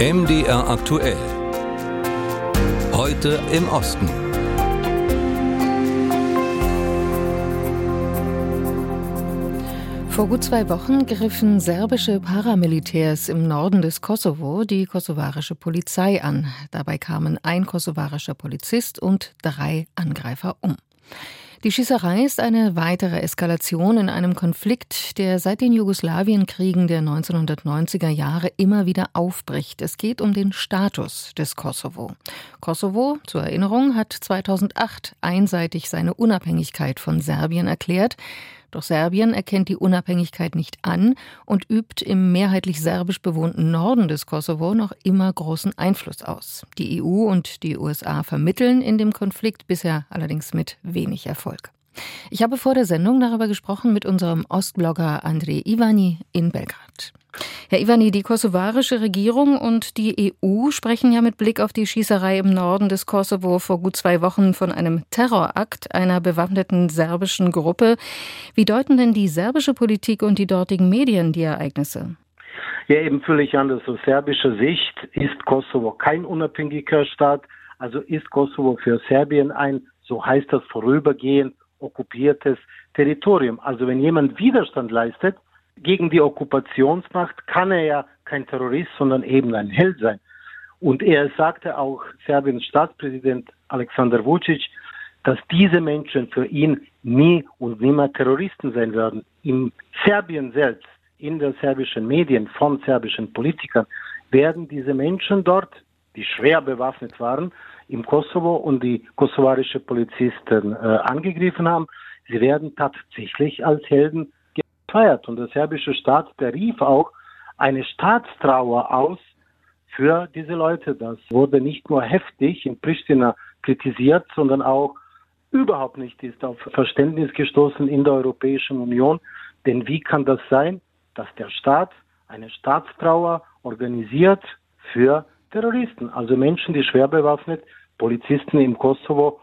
MDR aktuell. Heute im Osten. Vor gut zwei Wochen griffen serbische Paramilitärs im Norden des Kosovo die kosovarische Polizei an. Dabei kamen ein kosovarischer Polizist und drei Angreifer um. Die Schießerei ist eine weitere Eskalation in einem Konflikt, der seit den Jugoslawienkriegen der 1990er Jahre immer wieder aufbricht. Es geht um den Status des Kosovo. Kosovo, zur Erinnerung, hat 2008 einseitig seine Unabhängigkeit von Serbien erklärt. Doch Serbien erkennt die Unabhängigkeit nicht an und übt im mehrheitlich serbisch bewohnten Norden des Kosovo noch immer großen Einfluss aus. Die EU und die USA vermitteln in dem Konflikt bisher allerdings mit wenig Erfolg. Ich habe vor der Sendung darüber gesprochen mit unserem Ostblogger André Ivani in Belgrad. Herr Ivani, die kosovarische Regierung und die EU sprechen ja mit Blick auf die Schießerei im Norden des Kosovo vor gut zwei Wochen von einem Terrorakt einer bewaffneten serbischen Gruppe. Wie deuten denn die serbische Politik und die dortigen Medien die Ereignisse? Ja, eben völlig anders. Aus serbischer Sicht ist Kosovo kein unabhängiger Staat, also ist Kosovo für Serbien ein, so heißt das vorübergehend, okkupiertes Territorium. Also wenn jemand Widerstand leistet, gegen die Okkupationsmacht kann er ja kein Terrorist, sondern eben ein Held sein. Und er sagte auch, Serbiens Staatspräsident Alexander Vucic, dass diese Menschen für ihn nie und nimmer Terroristen sein werden. In Serbien selbst, in den serbischen Medien, von serbischen Politikern, werden diese Menschen dort, die schwer bewaffnet waren, im Kosovo und die kosovarische Polizisten äh, angegriffen haben, sie werden tatsächlich als Helden feiert. Und der serbische Staat, der rief auch eine Staatstrauer aus für diese Leute. Das wurde nicht nur heftig in Pristina kritisiert, sondern auch überhaupt nicht ist auf Verständnis gestoßen in der Europäischen Union. Denn wie kann das sein, dass der Staat eine Staatstrauer organisiert für Terroristen, also Menschen, die schwer bewaffnet Polizisten im Kosovo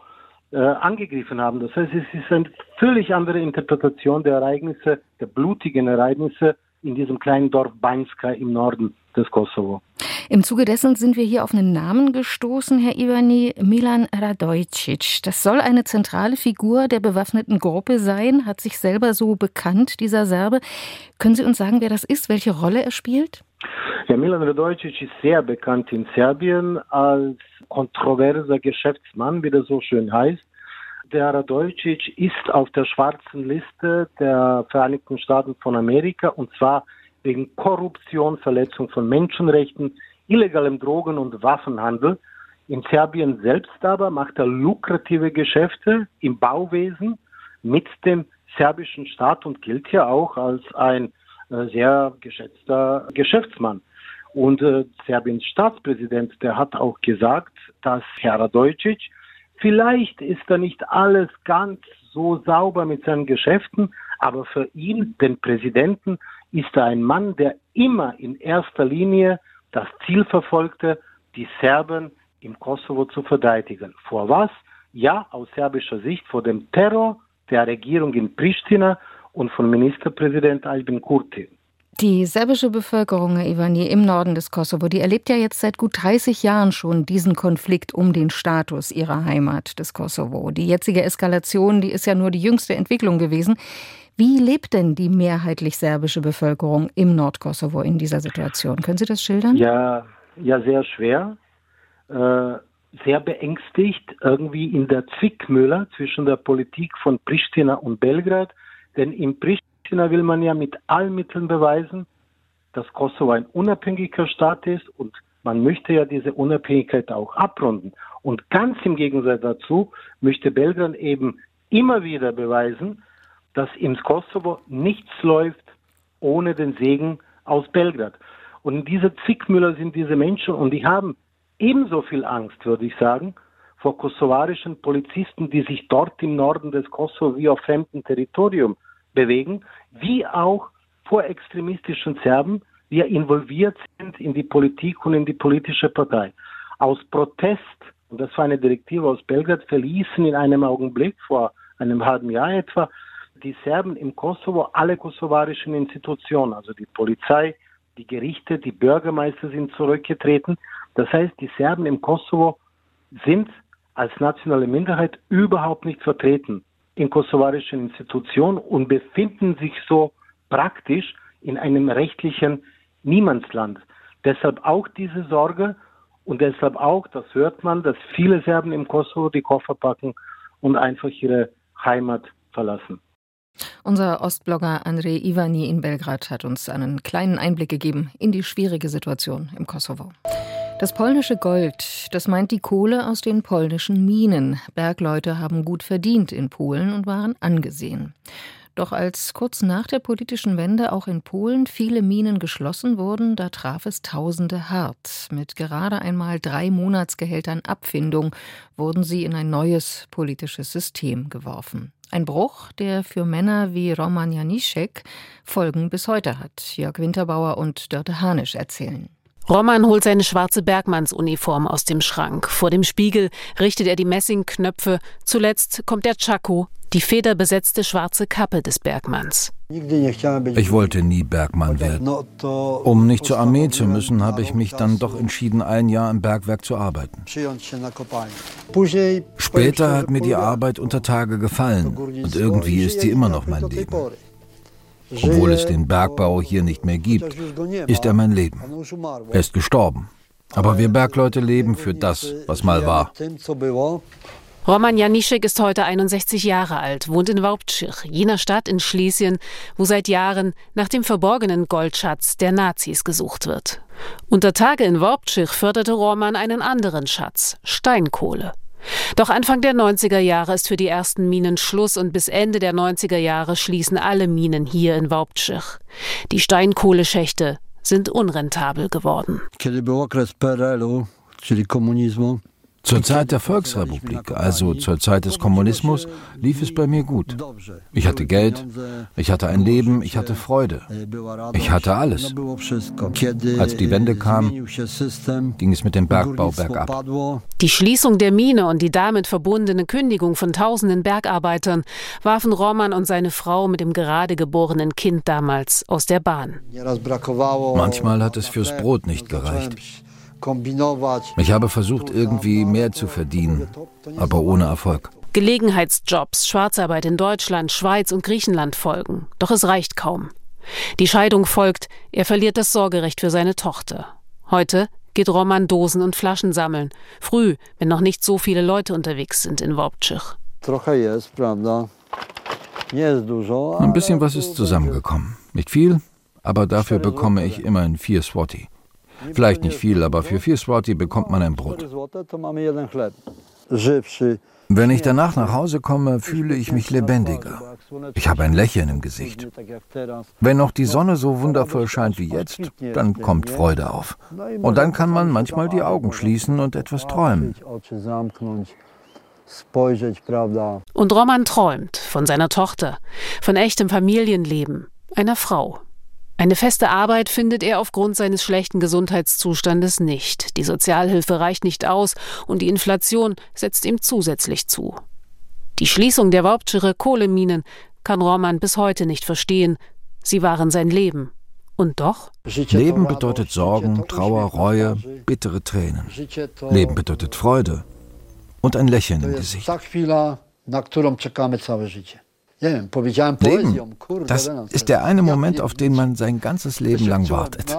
äh, angegriffen haben. Das heißt, es ist eine völlig andere Interpretation der Ereignisse, der blutigen Ereignisse in diesem kleinen Dorf Banjska im Norden des Kosovo. Im Zuge dessen sind wir hier auf einen Namen gestoßen, Herr Ivani, Milan Radojcic. Das soll eine zentrale Figur der bewaffneten Gruppe sein, hat sich selber so bekannt, dieser Serbe. Können Sie uns sagen, wer das ist, welche Rolle er spielt? Ja, Milan Radojcic ist sehr bekannt in Serbien als kontroverser Geschäftsmann, wie das so schön heißt. Der Radojcic ist auf der schwarzen Liste der Vereinigten Staaten von Amerika und zwar wegen Korruption, Verletzung von Menschenrechten, illegalem Drogen- und Waffenhandel. In Serbien selbst aber macht er lukrative Geschäfte im Bauwesen mit dem serbischen Staat und gilt ja auch als ein sehr geschätzter Geschäftsmann. Und äh, Serbiens Staatspräsident, der hat auch gesagt, dass Herr Radojcic, vielleicht ist da nicht alles ganz so sauber mit seinen Geschäften, aber für ihn, den Präsidenten, ist er ein Mann, der immer in erster Linie das Ziel verfolgte, die Serben im Kosovo zu verteidigen. Vor was? Ja, aus serbischer Sicht vor dem Terror der Regierung in Pristina und von Ministerpräsident Albin Kurti. Die serbische Bevölkerung, Ivani, im Norden des Kosovo, die erlebt ja jetzt seit gut 30 Jahren schon diesen Konflikt um den Status ihrer Heimat des Kosovo. Die jetzige Eskalation, die ist ja nur die jüngste Entwicklung gewesen. Wie lebt denn die mehrheitlich serbische Bevölkerung im Nordkosovo in dieser Situation? Können Sie das schildern? Ja, ja, sehr schwer. Äh, sehr beängstigt, irgendwie in der Zwickmühle zwischen der Politik von Pristina und Belgrad. Denn in Pristina will man ja mit allen Mitteln beweisen, dass Kosovo ein unabhängiger Staat ist und man möchte ja diese Unabhängigkeit auch abrunden. Und ganz im Gegensatz dazu möchte Belgrad eben immer wieder beweisen, dass im Kosovo nichts läuft ohne den Segen aus Belgrad. Und in dieser Zickmüller sind diese Menschen und die haben ebenso viel Angst, würde ich sagen, vor kosovarischen Polizisten, die sich dort im Norden des Kosovo wie auf fremdem Territorium bewegen, wie auch vor extremistischen Serben, die involviert sind in die Politik und in die politische Partei. Aus Protest, und das war eine Direktive aus Belgrad, verließen in einem Augenblick vor einem halben Jahr etwa die Serben im Kosovo alle kosovarischen Institutionen, also die Polizei, die Gerichte, die Bürgermeister sind zurückgetreten. Das heißt, die Serben im Kosovo sind als nationale Minderheit überhaupt nicht vertreten in kosovarischen Institutionen und befinden sich so praktisch in einem rechtlichen Niemandsland. Deshalb auch diese Sorge und deshalb auch, das hört man, dass viele Serben im Kosovo die Koffer packen und einfach ihre Heimat verlassen. Unser Ostblogger Andrei Ivani in Belgrad hat uns einen kleinen Einblick gegeben in die schwierige Situation im Kosovo. Das polnische Gold, das meint die Kohle aus den polnischen Minen. Bergleute haben gut verdient in Polen und waren angesehen. Doch als kurz nach der politischen Wende auch in Polen viele Minen geschlossen wurden, da traf es Tausende hart. Mit gerade einmal drei Monatsgehältern Abfindung wurden sie in ein neues politisches System geworfen. Ein Bruch, der für Männer wie Roman Janiszek Folgen bis heute hat. Jörg Winterbauer und Dörte Hanisch erzählen. Roman holt seine schwarze Bergmannsuniform aus dem Schrank. Vor dem Spiegel richtet er die Messingknöpfe. Zuletzt kommt der Chaco, die federbesetzte schwarze Kappe des Bergmanns. Ich wollte nie Bergmann werden. Um nicht zur Armee zu müssen, habe ich mich dann doch entschieden, ein Jahr im Bergwerk zu arbeiten. Später hat mir die Arbeit unter Tage gefallen und irgendwie ist sie immer noch mein Leben. Obwohl es den Bergbau hier nicht mehr gibt, ist er mein Leben. Er ist gestorben. Aber wir Bergleute leben für das, was mal war. Roman Janischek ist heute 61 Jahre alt, wohnt in Waubtschich, jener Stadt in Schlesien, wo seit Jahren nach dem verborgenen Goldschatz der Nazis gesucht wird. Unter Tage in Waubtschich förderte Roman einen anderen Schatz, Steinkohle. Doch Anfang der 90er Jahre ist für die ersten Minen Schluss und bis Ende der 90er Jahre schließen alle Minen hier in Waubtschich. Die Steinkohleschächte sind unrentabel geworden. Zur Zeit der Volksrepublik, also zur Zeit des Kommunismus, lief es bei mir gut. Ich hatte Geld, ich hatte ein Leben, ich hatte Freude. Ich hatte alles. Als die Wende kam, ging es mit dem Bergbau bergab. Die Schließung der Mine und die damit verbundene Kündigung von tausenden Bergarbeitern warfen Roman und seine Frau mit dem gerade geborenen Kind damals aus der Bahn. Manchmal hat es fürs Brot nicht gereicht. Ich habe versucht, irgendwie mehr zu verdienen, aber ohne Erfolg. Gelegenheitsjobs, Schwarzarbeit in Deutschland, Schweiz und Griechenland folgen. Doch es reicht kaum. Die Scheidung folgt, er verliert das Sorgerecht für seine Tochter. Heute geht Roman Dosen und Flaschen sammeln. Früh, wenn noch nicht so viele Leute unterwegs sind in Wobczych. Ein bisschen was ist zusammengekommen. Nicht viel, aber dafür bekomme ich immerhin vier Swati. Vielleicht nicht viel, aber für vier Swati bekommt man ein Brot. Wenn ich danach nach Hause komme, fühle ich mich lebendiger. Ich habe ein Lächeln im Gesicht. Wenn noch die Sonne so wundervoll scheint wie jetzt, dann kommt Freude auf. Und dann kann man manchmal die Augen schließen und etwas träumen. Und Roman träumt von seiner Tochter, von echtem Familienleben, einer Frau, eine feste Arbeit findet er aufgrund seines schlechten Gesundheitszustandes nicht. Die Sozialhilfe reicht nicht aus und die Inflation setzt ihm zusätzlich zu. Die Schließung der Waubtscherer Kohleminen kann Roman bis heute nicht verstehen. Sie waren sein Leben. Und doch? Leben bedeutet Sorgen, Trauer, Reue, bittere Tränen. Leben bedeutet Freude und ein Lächeln im Gesicht. Leben, das ist der eine Moment, auf den man sein ganzes Leben lang wartet.